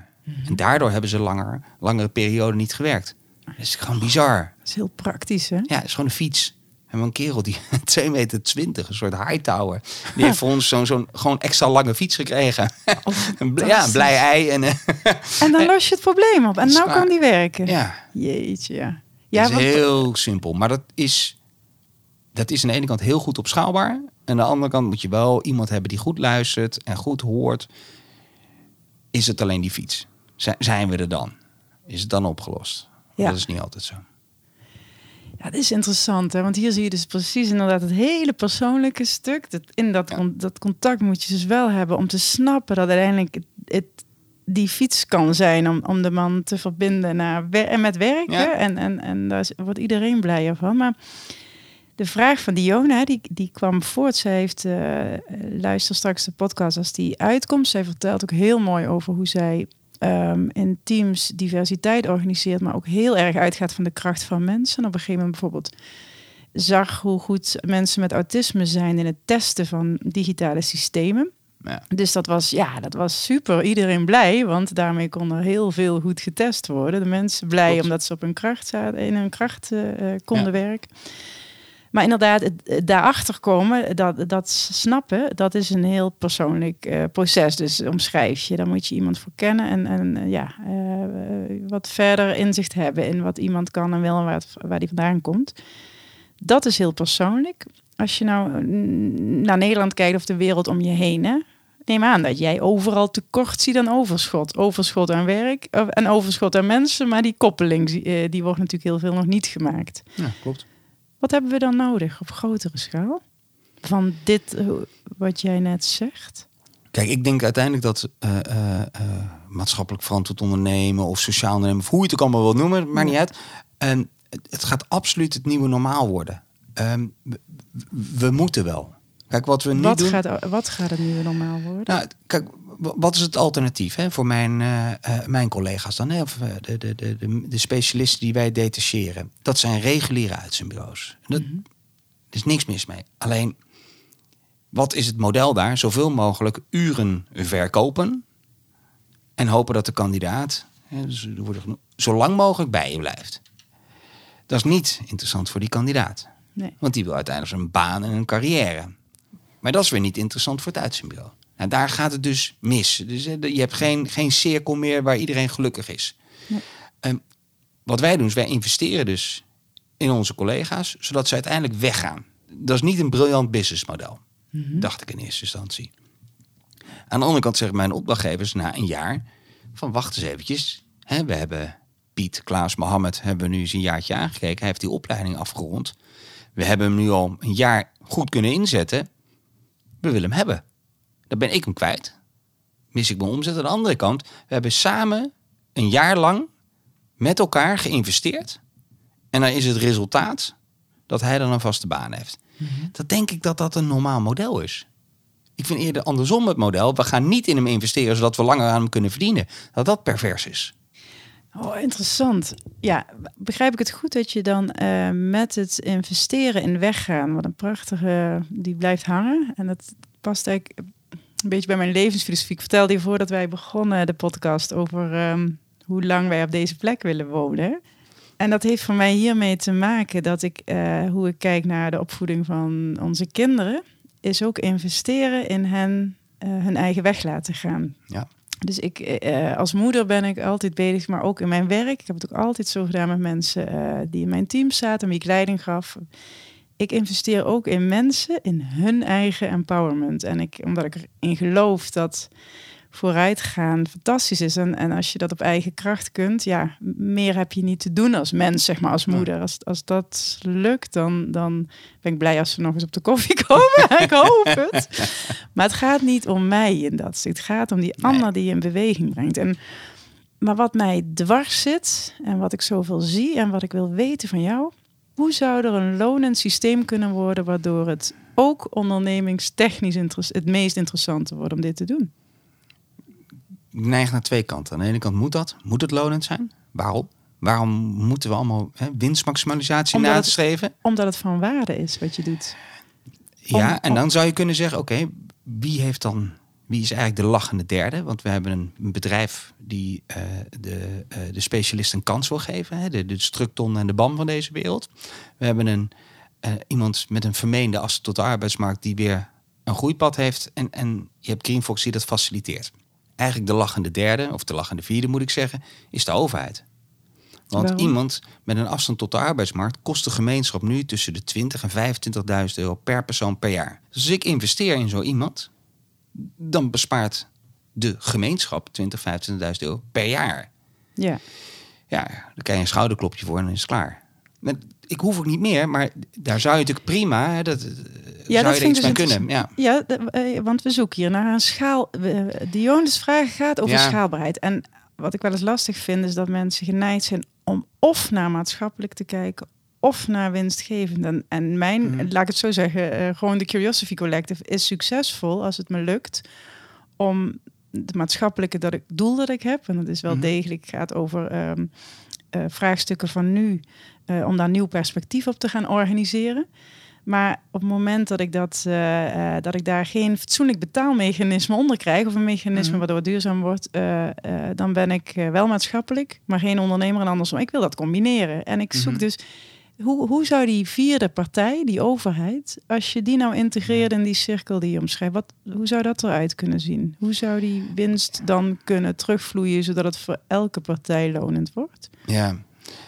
En daardoor hebben ze langer, langere periode niet gewerkt. Dat is gewoon bizar. Dat is heel praktisch, hè? Ja, het is gewoon een fiets. We hebben een kerel die 2,20 meter, een soort hightower. Die heeft voor ons zo'n zo'n gewoon extra lange fiets gekregen. Een bl- ja, een blij ei. En, eh, En dan los je het probleem op. En nou kan die werken. ja, Jeetje, ja. het is want- heel simpel. Maar dat is, dat is aan de ene kant heel goed opschaalbaar. En aan de andere kant moet je wel iemand hebben die goed luistert en goed hoort. Is het alleen die fiets? Zijn- we er dan? Is het dan opgelost? Ja. Dat is niet altijd zo. Ja, dat is interessant, hè? want hier zie je dus precies inderdaad het hele persoonlijke stuk. Dat, in dat, Ja. con- dat contact moet je dus wel hebben om te snappen dat uiteindelijk het, het- die fiets kan zijn om, om de man te verbinden naar en met werken. Ja. En, en, en daar wordt iedereen blijer van. Maar de vraag van Diona, die, die kwam voort. Zij heeft, eh, luister straks de podcast als die uitkomt. Zij vertelt ook heel mooi over hoe zij ehm, in teams diversiteit organiseert, maar ook heel erg uitgaat van de kracht van mensen. En op een gegeven moment bijvoorbeeld zag hoe goed mensen met autisme zijn in het testen van digitale systemen. Ja. Dus dat was, ja, dat was super. Iedereen blij, want daarmee kon er heel veel goed getest worden. De mensen blij Klopt. omdat ze op hun kracht zaten, in hun kracht eh, eh, konden Ja. werken. Maar inderdaad, het, daarachter komen, dat, dat snappen, dat is een heel persoonlijk eh, proces. Dus omschrijf je, daar moet je iemand voor kennen en, en eh, ja, eh, wat verder inzicht hebben in wat iemand kan en wil en waar, waar die vandaan komt. Dat is heel persoonlijk. Als je nou naar Nederland kijkt of de wereld om je heen, hè, neem aan dat jij overal tekort ziet aan overschot. Overschot aan werk en overschot aan mensen, maar die koppeling die wordt natuurlijk heel veel nog niet gemaakt. Ja, klopt. Wat hebben we dan nodig op grotere schaal? Van dit, eh, wat jij net zegt? Kijk, ik denk uiteindelijk dat eh, eh, maatschappelijk verantwoord ondernemen of sociaal ondernemen, of hoe je het ook allemaal wil noemen, maar niet uit. En het, gaat absoluut het nieuwe normaal worden. Ehm, we, we moeten wel. Kijk, wat we nu Wat doen. gaat, wat gaat het nieuwe normaal worden? Nou, kijk, wat is het alternatief hè, voor mijn, eh, eh, mijn collega's dan? Hè? Of eh, de, de, de, de, specialisten die wij detacheren. Dat zijn reguliere uitzendbureaus. Dat, Mhm. Er is niks mis mee. Alleen, wat is het model daar? Zoveel mogelijk uren verkopen. En hopen dat de kandidaat hè, dus zo lang mogelijk bij je blijft. Dat is niet interessant voor die kandidaat. Nee. Want die wil uiteindelijk een baan en een carrière. Maar dat is weer niet interessant voor het uitzendbureau. Nou, daar gaat het dus mis. Dus eh, je hebt geen, geen cirkel meer waar iedereen gelukkig is. Nee. Ehm, wat wij doen is wij investeren dus in onze collega's, zodat ze uiteindelijk weggaan. Dat is niet een briljant businessmodel, dacht ik in eerste instantie. Aan de andere kant zeggen mijn opdrachtgevers na een jaar van wacht eens eventjes. Hè, we hebben Piet, Klaas, Mohammed hebben we nu eens een jaartje aangekeken. Hij heeft die opleiding afgerond. We hebben hem nu al een jaar goed kunnen inzetten. We willen hem hebben. Dan ben ik hem kwijt. Mis ik mijn omzet. Aan de andere kant, we hebben samen een jaar lang met elkaar geïnvesteerd. En dan is het resultaat dat hij dan een vaste baan heeft. Dat denk ik dat dat een normaal model is. Ik vind eerder andersom het model. We gaan niet in hem investeren zodat we langer aan hem kunnen verdienen. Dat dat pervers is. Oh, interessant. Ja, begrijp ik het goed dat je dan eh, met het investeren in weggaan, wat een prachtige, die blijft hangen. En dat past eigenlijk een beetje bij mijn levensfilosofie. Ik vertelde je voordat wij begonnen de podcast over ehm, hoe lang wij op deze plek willen wonen. En dat heeft voor mij hiermee te maken dat ik, eh, hoe ik kijk naar de opvoeding van onze kinderen, is ook investeren in hen eh, hun eigen weg laten gaan. Ja. Dus ik, eh, als moeder ben ik altijd bezig, maar ook in mijn werk. Ik heb het ook altijd zo gedaan met mensen die in mijn team zaten, wie ik leiding gaf. Ik investeer ook in mensen, in hun eigen empowerment. En ik, omdat ik erin geloof dat vooruitgaan fantastisch is. En, en als je dat op eigen kracht kunt, ja, meer heb je niet te doen als mens, zeg maar, als moeder. Als, als dat lukt, dan, dan ben ik blij als ze nog eens op de koffie komen. ik hoop het. Maar het gaat niet om mij in dat stuk. Het gaat om die Nee. ander die je in beweging brengt. En, maar wat mij dwars zit en wat ik zoveel zie en wat ik wil weten van jou, hoe zou er een lonend systeem kunnen worden waardoor het ook ondernemingstechnisch het meest interessante wordt om dit te doen? Ik neig naar twee kanten. Aan de ene kant moet dat. Moet het lonend zijn? Waarom? Waarom moeten we allemaal hè, winstmaximalisatie Omdat het- nastreven? Omdat het van waarde is wat je doet. Ja, om- en dan zou je kunnen zeggen, oké, wie heeft dan, wie is eigenlijk de lachende derde? Want we hebben een, een bedrijf die eh, de, eh, de specialist een kans wil geven, hè? De, de Structon en de BAM van deze wereld. We hebben een, eh, iemand met een vermeende as tot de arbeidsmarkt die weer een groeipad heeft. En, en je hebt Greenfox die dat faciliteert. Eigenlijk de lachende derde, of de lachende vierde moet ik zeggen, is de overheid. Want Waarom? iemand met een afstand tot de arbeidsmarkt kost de gemeenschap nu tussen de 20 en 25.000 euro per persoon per jaar. Dus als ik investeer in zo iemand, dan bespaart de gemeenschap 20, 25.000 euro per jaar. Ja, Ja, daar krijg je een schouderklopje voor en dan is het klaar. Met, ik hoef ook niet meer, maar daar zou je natuurlijk prima, hè, dat, eh, zou dat je iets dus kunnen. Ja. ja eh, want we zoeken hier naar een schaal. we- Dion's vraag gaat over Ja. schaalbaarheid. En wat ik wel eens lastig vind, is dat mensen geneigd zijn om of naar maatschappelijk te kijken of naar winstgevend. En, mijn, Mhm. laat ik het zo zeggen, eh, gewoon de Curiosity Collective is succesvol als het me lukt om het maatschappelijke dat ik, doel dat ik heb, en dat is wel Mhm. degelijk gaat over ehm, eh, vraagstukken van nu, eh, om daar nieuw perspectief op te gaan organiseren. Maar op het moment dat ik, dat, dat ik daar geen fatsoenlijk betaalmechanisme onder krijg, of een mechanisme Mhm. waardoor het duurzaam wordt, dan ben ik wel maatschappelijk, maar geen ondernemer en andersom. Ik wil dat combineren. En ik zoek dus, hoe, hoe zou die vierde partij, die overheid, als je die nou integreert in die cirkel die je omschrijft, wat, hoe zou dat eruit kunnen zien? Hoe zou die winst dan kunnen terugvloeien, zodat het voor elke partij lonend wordt? Ja,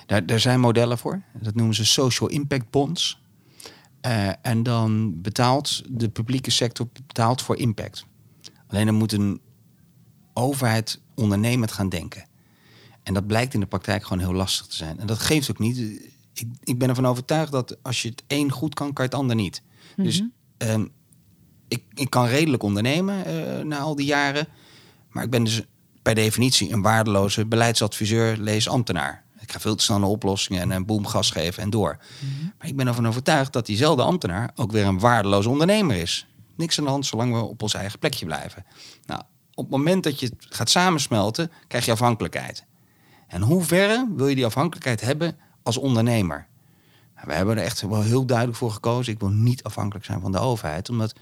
daar, daar zijn modellen voor. Dat noemen ze social impact bonds. Eh, en dan betaalt de publieke sector betaalt voor impact. Alleen dan moet een overheid ondernemend gaan denken. En dat blijkt in de praktijk gewoon heel lastig te zijn. En dat geeft ook niet. Ik, ik ben ervan overtuigd dat als je het een goed kan, kan je het ander niet. Dus Mhm. ehm, ik, ik kan redelijk ondernemen eh, na al die jaren. Maar ik ben dus per definitie een waardeloze beleidsadviseur, lees ambtenaar. Ik ga veel te snel naar oplossingen en een boom gas geven en door. Maar ik ben ervan overtuigd dat diezelfde ambtenaar ook weer een waardeloze ondernemer is. Niks aan de hand zolang we op ons eigen plekje blijven. Nou, op het moment dat je het gaat samensmelten, krijg je afhankelijkheid. En hoe verre wil je die afhankelijkheid hebben als ondernemer? Nou, we hebben er echt wel heel duidelijk voor gekozen. Ik wil niet afhankelijk zijn van de overheid, omdat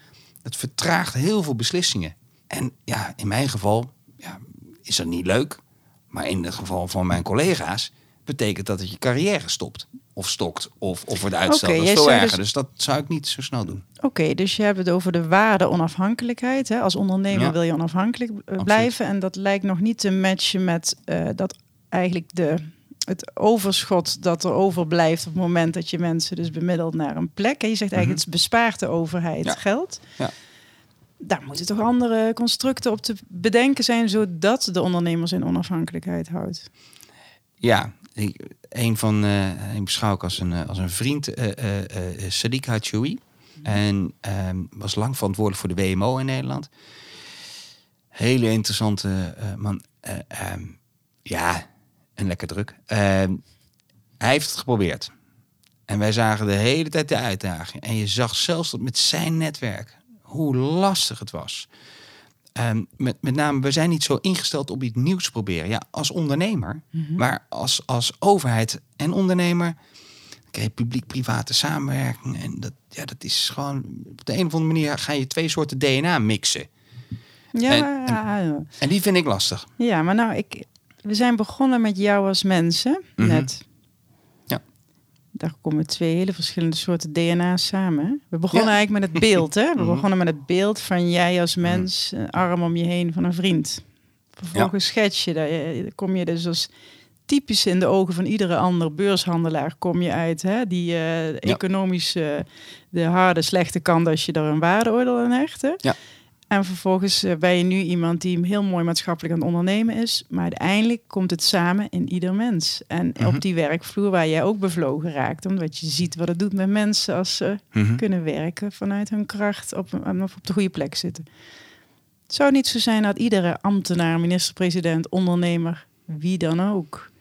het vertraagt heel veel beslissingen. En ja, in mijn geval ja, is dat niet leuk. Maar in het geval van mijn collega's betekent dat dat je carrière stopt. of stokt of, of wordt uitgesteld. Oké, dat is veel erger. dus- Dus... dat zou ik niet zo snel doen. Oké, dus je hebt het over de waarde onafhankelijkheid. Hè? Als ondernemer Ja. wil je onafhankelijk eh, blijven. En dat lijkt nog niet te matchen met eh, dat eigenlijk de, het overschot dat er overblijft op het moment dat je mensen dus bemiddelt naar een plek. En je zegt eigenlijk, het bespaart de overheid Ja. geld. Ja. Daar moeten toch andere constructen op te bedenken zijn, zodat de ondernemers in onafhankelijkheid houdt. Ja, ik, een van, ik beschouw ik als een, eh, als een vriend, eh eh, Sadiq Hachoui. En ehm, was lang verantwoordelijk voor de WMO in Nederland. Hele interessante man. Eh, ehm, ja, en lekker druk. Ehm, hij heeft het geprobeerd. En wij zagen de hele tijd de uitdaging. En je zag zelfs dat met zijn netwerk hoe lastig het was. Ehm, met, met name, we zijn niet zo ingesteld op iets nieuws te proberen. Ja, als ondernemer, maar als, als overheid en ondernemer krijg je publiek-private samenwerking. En dat, ja, dat is gewoon, op de een of andere manier ga je twee soorten DNA mixen. Ja, En- ja, En die vind ik lastig. ja, maar nou, ik, we zijn begonnen met jou als mensen, Mhm. net. Ja. Daar komen twee hele verschillende soorten DNA samen. We begonnen Ja. eigenlijk met het beeld, hè? We Mhm. begonnen met het beeld van jij als mens, een arm om je heen van een vriend. Vervolgens schets je, daar eh, kom je dus als typisch in de ogen van iedere andere beurshandelaar kom je uit, hè? Die eh economische, de harde, slechte kant als je er een waardeoordeel aan hecht. Hè? Ja. En vervolgens eh, ben je nu iemand die heel mooi maatschappelijk aan het ondernemen is. Maar uiteindelijk komt het samen in ieder mens. En Mhm. op die werkvloer waar jij ook bevlogen raakt. Omdat je ziet wat het doet met mensen als ze Mhm. kunnen werken vanuit hun kracht op, en of op de goede plek zitten. Het zou niet zo zijn dat iedere ambtenaar, minister-president, ondernemer, wie dan ook,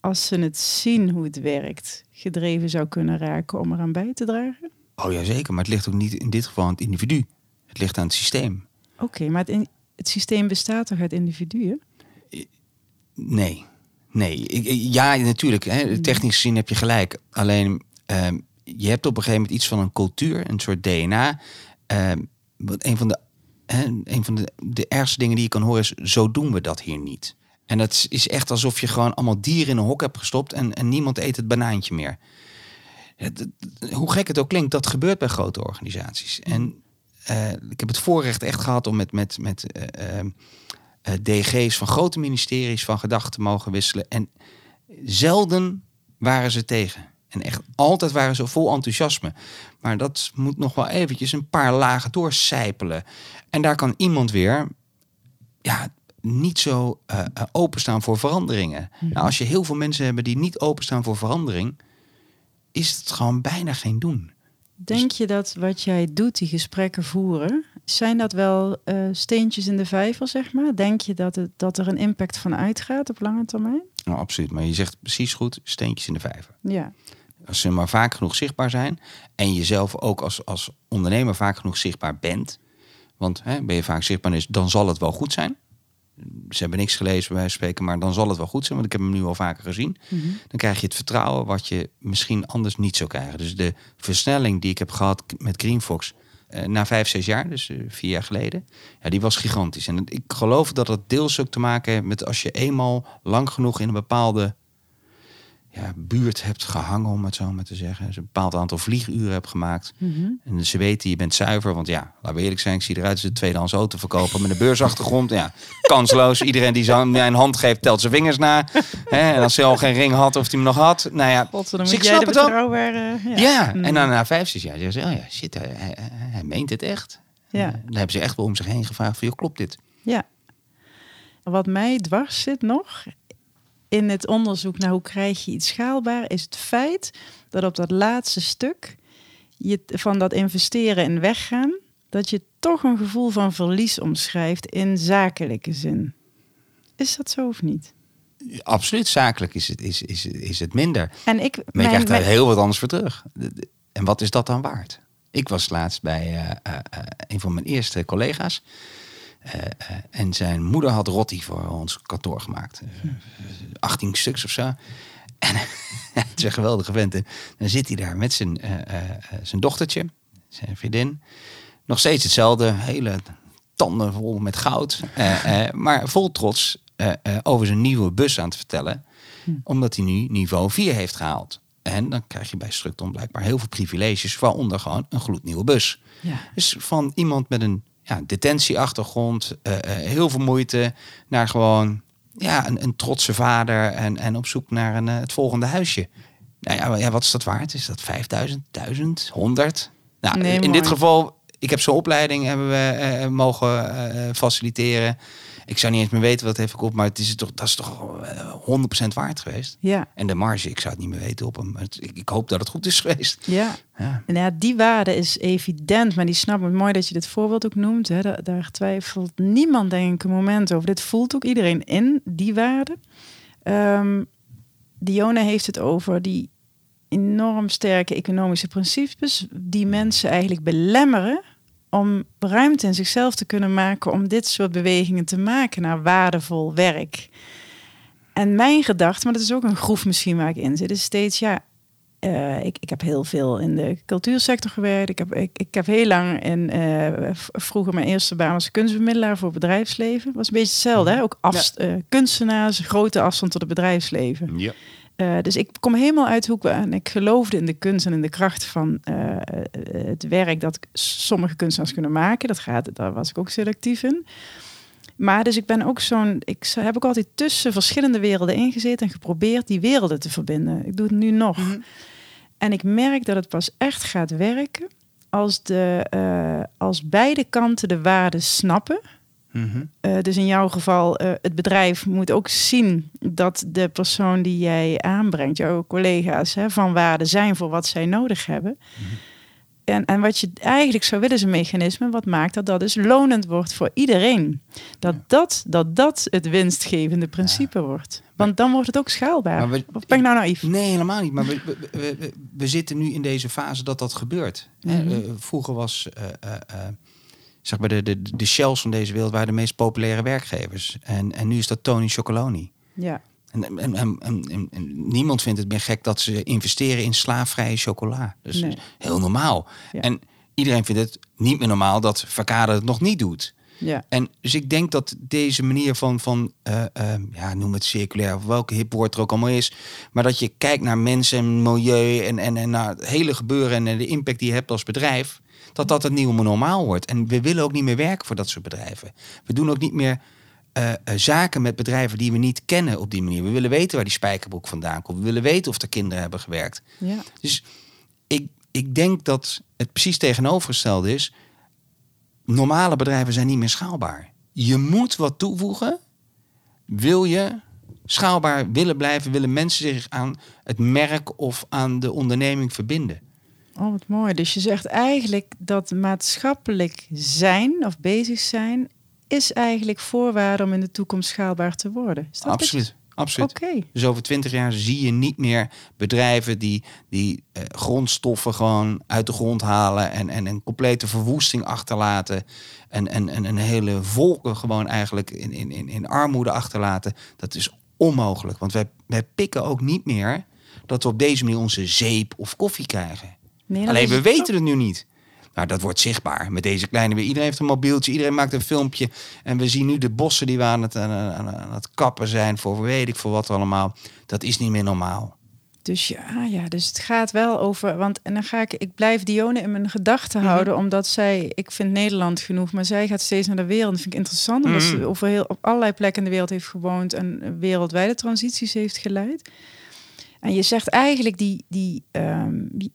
als ze het zien hoe het werkt, gedreven zou kunnen raken om eraan bij te dragen? Oh ja, zeker. Maar het ligt ook niet in dit geval aan het individu. Het ligt aan het systeem. Oké, maar het, in- het systeem bestaat toch uit individuen? Nee. Nee. Ja, natuurlijk. Hè, technisch gezien heb je gelijk. Alleen, ehm, je hebt op een gegeven moment iets van een cultuur, een soort DNA. Ehm, wat een van de, hè, een van de, de ergste dingen die je kan horen is, zo doen we dat hier niet. En dat is- echt alsof je gewoon allemaal dieren in een hok hebt gestopt en, en niemand eet het banaantje meer. Het- het- hoe gek het ook klinkt, dat gebeurt bij grote organisaties. En ik heb het voorrecht echt gehad om met, met, met eh, ehm, eh, DG's van grote ministeries van gedachten te mogen wisselen. En zelden waren ze tegen. En echt altijd waren ze vol enthousiasme. Maar dat moet nog wel eventjes een paar lagen doorcijpelen. En daar kan iemand weer ja, niet zo eh, eh, openstaan voor veranderingen. Nou, als je heel veel mensen hebben die niet openstaan voor verandering, is het gewoon bijna geen doen. Denk je dat wat jij doet, die gesprekken voeren, zijn dat wel eh, steentjes in de vijver, zeg maar? Denk je dat, het, dat er een impact van uitgaat op lange termijn? Nou, absoluut. Maar je zegt precies goed, steentjes in de vijver. Ja. Als ze maar vaak genoeg zichtbaar zijn. En jezelf ook als, als ondernemer vaak genoeg zichtbaar bent. Want hè, ben je vaak zichtbaar, is, dan zal het wel goed zijn. Ze hebben niks gelezen bij wijze van spreken, maar dan zal het wel goed zijn. Want ik heb hem nu al vaker gezien. Dan krijg je het vertrouwen wat je misschien anders niet zou krijgen. Dus de versnelling die ik heb gehad met Greenfox eh, na vijf, zes jaar, dus eh, vier jaar geleden, ja, die was gigantisch. En ik geloof dat het deels ook te maken heeft met als je eenmaal lang genoeg in een bepaalde ja, buurt hebt gehangen, om het zo maar te zeggen. Dus een bepaald aantal vlieguren hebt gemaakt. En ze weten, je bent zuiver. Want ja, laten we eerlijk zijn, ik zie eruit als een tweedehands auto verkopen met een beursachtergrond. Ja, kansloos. Iedereen die een hand geeft, telt zijn vingers na. En als hij al geen ring had, of hij hem nog had. Nou ja, God, dan dus ik snap het betrouwbare... Ja. Ja, Mm. en dan na vijf, zes jaar zeggen ze, oh ja, shit, hij, hij, hij meent het echt. Ja. Dan hebben ze echt wel om zich heen gevraagd van, joh, klopt dit? Ja. Wat mij dwars zit nog in het onderzoek naar hoe krijg je iets schaalbaar, is het feit dat op dat laatste stuk je van dat investeren en weggaan, dat je toch een gevoel van verlies omschrijft in zakelijke zin. Is dat zo of niet? Absoluut, zakelijk is het, is, is, is het minder. En ik, Maar je mijn- krijgt daar mijn- heel wat anders voor terug. En wat is dat dan waard? Ik was laatst bij eh, eh, eh, een van mijn eerste collega's. Eh, eh, en zijn moeder had rotti voor ons kantoor gemaakt. Eh, 18 stuks of zo. En het is een geweldige vent. En dan zit hij daar met zijn, eh, eh, eh, zijn dochtertje, zijn vriendin. Nog steeds hetzelfde. Hele tanden vol met goud. Eh, eh, maar vol trots eh, eh, over zijn nieuwe bus aan het vertellen. Omdat hij nu niveau 4 heeft gehaald. Eh, En dan krijg je bij Structon blijkbaar heel veel privileges, waaronder gewoon een gloednieuwe bus. Ja. Dus van iemand met een ja, detentieachtergrond, eh, eh, heel veel moeite, naar gewoon ja, een, een trotse vader en, en op zoek naar een, eh, het volgende huisje. Nou ja, ja, wat is dat waard? Is dat 5000, 1000, 100? Nou, Nee, in mooi. dit geval, ik heb zo'n opleiding hebben we mogen faciliteren. Ik zou niet eens meer weten wat het heeft gekost, maar het is toch, dat is toch eh, 100% waard geweest. Ja, En de marge, ik zou het niet meer weten op hem. Ik, ik hoop dat het goed is geweest. ja. Ja. En ja, die waarde is evident, maar die snap ik mooi dat je dit voorbeeld ook noemt. Hè. Daar, daar twijfelt niemand denk ik een moment over. Dit voelt ook iedereen in, die waarde. Dione heeft het over die enorm sterke economische principes die mensen eigenlijk belemmeren om ruimte in zichzelf te kunnen maken om dit soort bewegingen te maken naar waardevol werk. En mijn gedachte, maar dat is ook een groef misschien waar ik in zit, is steeds ja, eh, ik, ik heb heel veel in de cultuursector gewerkt. Ik heb, ik, ik heb heel lang in, v- vroeger mijn eerste baan was kunstbemiddelaar voor bedrijfsleven. Was een beetje hetzelfde, hè? ook afst- eh, kunstenaars, grote afstand tot het bedrijfsleven. Ja. Eh, dus ik kom helemaal uit hoe ik en ik geloofde in de kunst en in de kracht van eh, eh, het werk dat sommige kunstenaars kunnen maken. Dat gaat, daar was ik ook selectief in. Maar dus ik ben ook zo'n, ik heb ook altijd tussen verschillende werelden ingezeten en geprobeerd die werelden te verbinden. Ik doe het nu nog. En ik merk dat het pas echt gaat werken als, de, als beide kanten de waarde snappen. Mhm. Eh, dus in jouw geval, eh, het bedrijf moet ook zien dat de persoon die jij aanbrengt, jouw collega's, hè, van waarde zijn voor wat zij nodig hebben. En, en wat je eigenlijk zou willen is een mechanisme wat maakt dat dat dus lonend wordt voor iedereen. Dat dat, dat, dat het winstgevende principe wordt. Want dan wordt het ook schaalbaar. Maar we- of ben ik nou naïef? Nee, helemaal niet. Maar we, we, we, we- zitten nu in deze fase dat dat gebeurt. Mhm. eh, vroeger was, eh, zeg maar, de, de, de shells van deze wereld waren de meest populaire werkgevers. En, en nu is dat Tony Chocoloni. Ja. En, en, en, en, en- en niemand vindt het meer gek dat ze investeren in slaafvrije chocola. Dus Nee. heel normaal. Ja. En iedereen vindt het niet meer normaal dat Verkade het nog niet doet. Ja. En dus ik denk dat deze manier van, van eh, eh, ja, noem het circulair of welke hip woord er ook allemaal is, maar dat je kijkt naar mensen en milieu en, en, en naar het hele gebeuren en de impact die je hebt als bedrijf, dat dat het nieuwe normaal wordt. En we willen ook niet meer werken voor dat soort bedrijven. We doen ook niet meer eh, eh, zaken met bedrijven die we niet kennen op die manier. We willen weten waar die spijkerbroek vandaan komt. We willen weten of er kinderen hebben gewerkt. ja. Dus ik, ik denk dat het precies tegenovergestelde is. Normale bedrijven zijn niet meer schaalbaar. Je moet wat toevoegen. Wil je schaalbaar willen blijven, willen mensen zich aan het merk of aan de onderneming verbinden. Oh, wat mooi. Dus je zegt eigenlijk dat maatschappelijk zijn of bezig zijn is eigenlijk voorwaarde om in de toekomst schaalbaar te worden. Is dat Absoluut. Absoluut. Oké. Dus over twintig jaar zie je niet meer bedrijven die, die eh, grondstoffen gewoon uit de grond halen en, en een complete verwoesting achterlaten. En, en, en een hele volken gewoon eigenlijk in, in, in, in armoede achterlaten. Dat is onmogelijk. Want wij, wij pikken ook niet meer dat we op deze manier onze zeep of koffie krijgen. Nee, Alleen we weten het nu niet. Nou, dat wordt zichtbaar met deze kleine weer. Iedereen heeft een mobieltje, iedereen maakt een filmpje. En we zien nu de bossen die we aan het, aan, het kappen zijn voor weet ik voor wat allemaal. Dat is niet meer normaal. Dus ja, ja, dus het gaat wel over. Want en dan ga ik, ik blijf Dione in mijn gedachten Mhm. houden, omdat zij, ik vind Nederland genoeg, maar zij gaat steeds naar de wereld. Dat vind ik interessant, omdat Mhm. ze over heel, op allerlei plekken in de wereld heeft gewoond en wereldwijde transities heeft geleid. En je zegt eigenlijk die, die, ehm, die-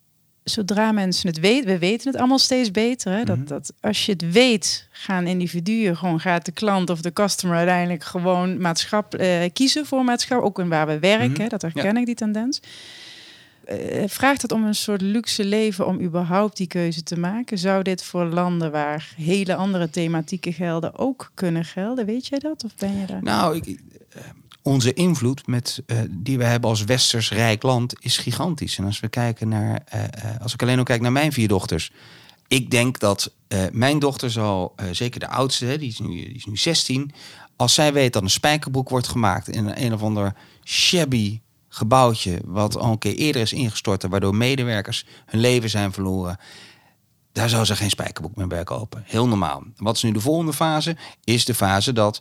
zodra mensen het weten, we weten het allemaal steeds beter. Hè? Mhm. Dat, dat als je het weet, gaan individuen gewoon, gaat de klant of de customer uiteindelijk gewoon maatschapp eh, kiezen voor maatschappij, ook in waar we werken. Mhm. Dat herken ik die tendens. Eh, vraagt het om een soort luxe leven om überhaupt die keuze te maken? Zou dit voor landen waar hele andere thematieken gelden ook kunnen gelden? Weet jij dat? Of ben je daar? Nou, ik, eh, onze invloed met, eh, die we hebben als westers rijk land is gigantisch. En als we kijken naar, eh, eh, als ik alleen al kijk naar mijn vier dochters. Ik denk dat mijn dochter zal, zeker de oudste, hè, die, is nu, die is nu 16. Als zij weet dat een spijkerbroek wordt gemaakt in een, een of ander shabby gebouwtje, wat al een keer eerder is ingestort, waardoor medewerkers hun leven zijn verloren. Daar zou ze geen spijkerbroek meer bij kopen. Heel normaal. Wat is nu de volgende fase? Is de fase dat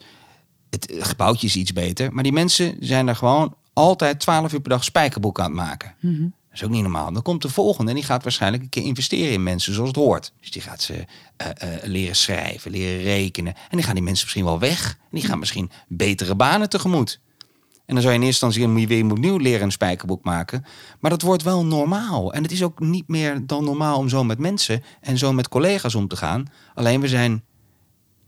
het gebouwtje is iets beter, maar die mensen zijn er gewoon altijd 12 uur per dag spijkerbroek aan het maken. Mhm. is ook niet normaal. Dan komt de volgende en die gaat waarschijnlijk een keer investeren in mensen zoals het hoort. Dus die gaat ze eh, eh, leren schrijven, leren rekenen. En die gaan die mensen misschien wel weg. En die gaan misschien betere banen tegemoet. En dan zou je in eerste instantie weer opnieuw leren een spijkerboek maken. Maar dat wordt wel normaal. En het is ook niet meer dan normaal om zo met mensen en zo met collega's om te gaan. Alleen we zijn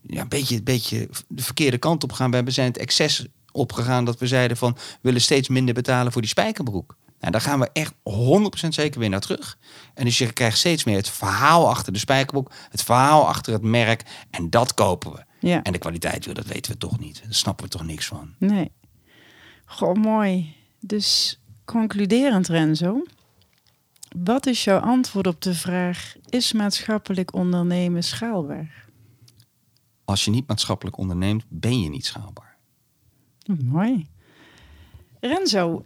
ja, een beetje, een beetje de verkeerde kant op gegaan. We zijn het excess opgegaan dat we zeiden van we willen steeds minder betalen voor die spijkerbroek. Nou, daar gaan we echt 100% zeker weer naar terug. En dus je krijgt steeds meer het verhaal achter de spijkerbroek, het verhaal achter het merk. En dat kopen we. Ja. En de kwaliteit, dat weten we toch niet. Daar snappen we toch niks van. Nee. Goh, mooi. Dus concluderend, Renzo. Wat is jouw antwoord op de vraag: is maatschappelijk ondernemen schaalbaar? Als je niet maatschappelijk onderneemt, ben je niet schaalbaar. Mooi. Renzo,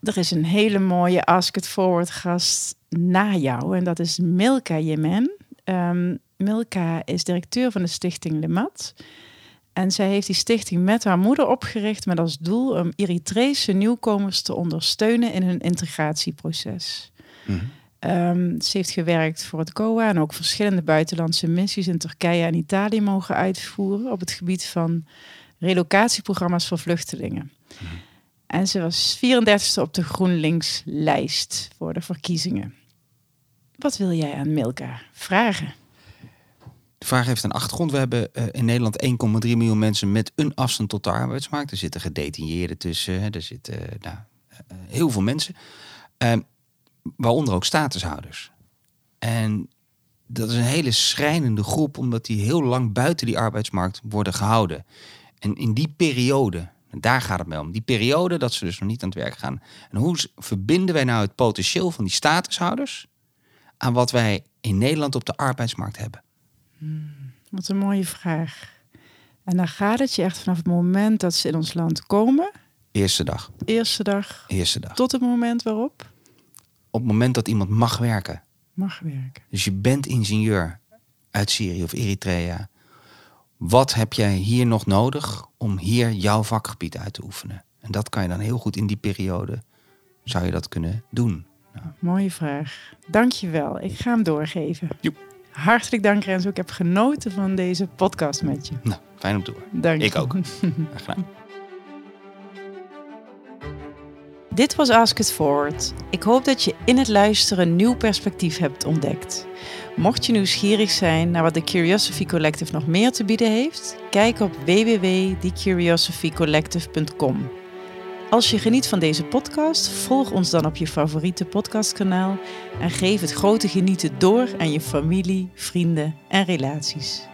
er is een hele mooie Ask It Forward gast na jou en dat is Milka Jemen. Um, Milka is directeur van de stichting Lemat. En zij heeft die stichting met haar moeder opgericht met als doel om Eritrese nieuwkomers te ondersteunen in hun integratieproces. Mm ze heeft gewerkt voor het COA en ook verschillende buitenlandse missies in Turkije en Italië mogen uitvoeren op het gebied van relocatieprogramma's voor vluchtelingen. Mhm. En ze was 34e op de GroenLinks-lijst voor de verkiezingen. Wat wil jij aan Milka vragen? De vraag heeft een achtergrond. We hebben uh, in Nederland 1,3 miljoen mensen met een afstand tot de arbeidsmarkt. Er zitten gedetineerden tussen, er zitten uh, nou, uh, heel veel mensen. Waaronder ook statushouders. En dat is een hele schrijnende groep, omdat die heel lang buiten die arbeidsmarkt worden gehouden. En in die periode, daar gaat het mee om, die periode dat ze dus nog niet aan het werk gaan. En hoe verbinden wij nou het potentieel van die statushouders aan wat wij in Nederland op de arbeidsmarkt hebben? Hmm, wat een mooie vraag. En dan gaat het je echt vanaf het moment dat ze in ons land komen. Eerste dag. Eerste dag. Eerste dag. Tot het moment waarop? Op het moment dat iemand mag werken. Mag werken. Dus je bent ingenieur uit Syrië of Eritrea. Wat heb jij hier nog nodig om hier jouw vakgebied uit te oefenen? En dat kan je dan heel goed in die periode, zou je dat kunnen doen. Nou. Mooie vraag. Dank je wel. Ik ga hem doorgeven. Joep. Hartelijk dank Renzo. Ik heb genoten van deze podcast met je. Nou, fijn om te horen. Dank. Ik ook. Graag gedaan. Dit was Ask It Forward. Ik hoop dat je in het luisteren een nieuw perspectief hebt ontdekt. Mocht je nieuwsgierig zijn naar wat de Curiosity Collective nog meer te bieden heeft, kijk op www.thecuriosophycollective.com. Als je geniet van deze podcast, volg ons dan op je favoriete podcastkanaal en geef het grote genieten door aan je familie, vrienden en relaties.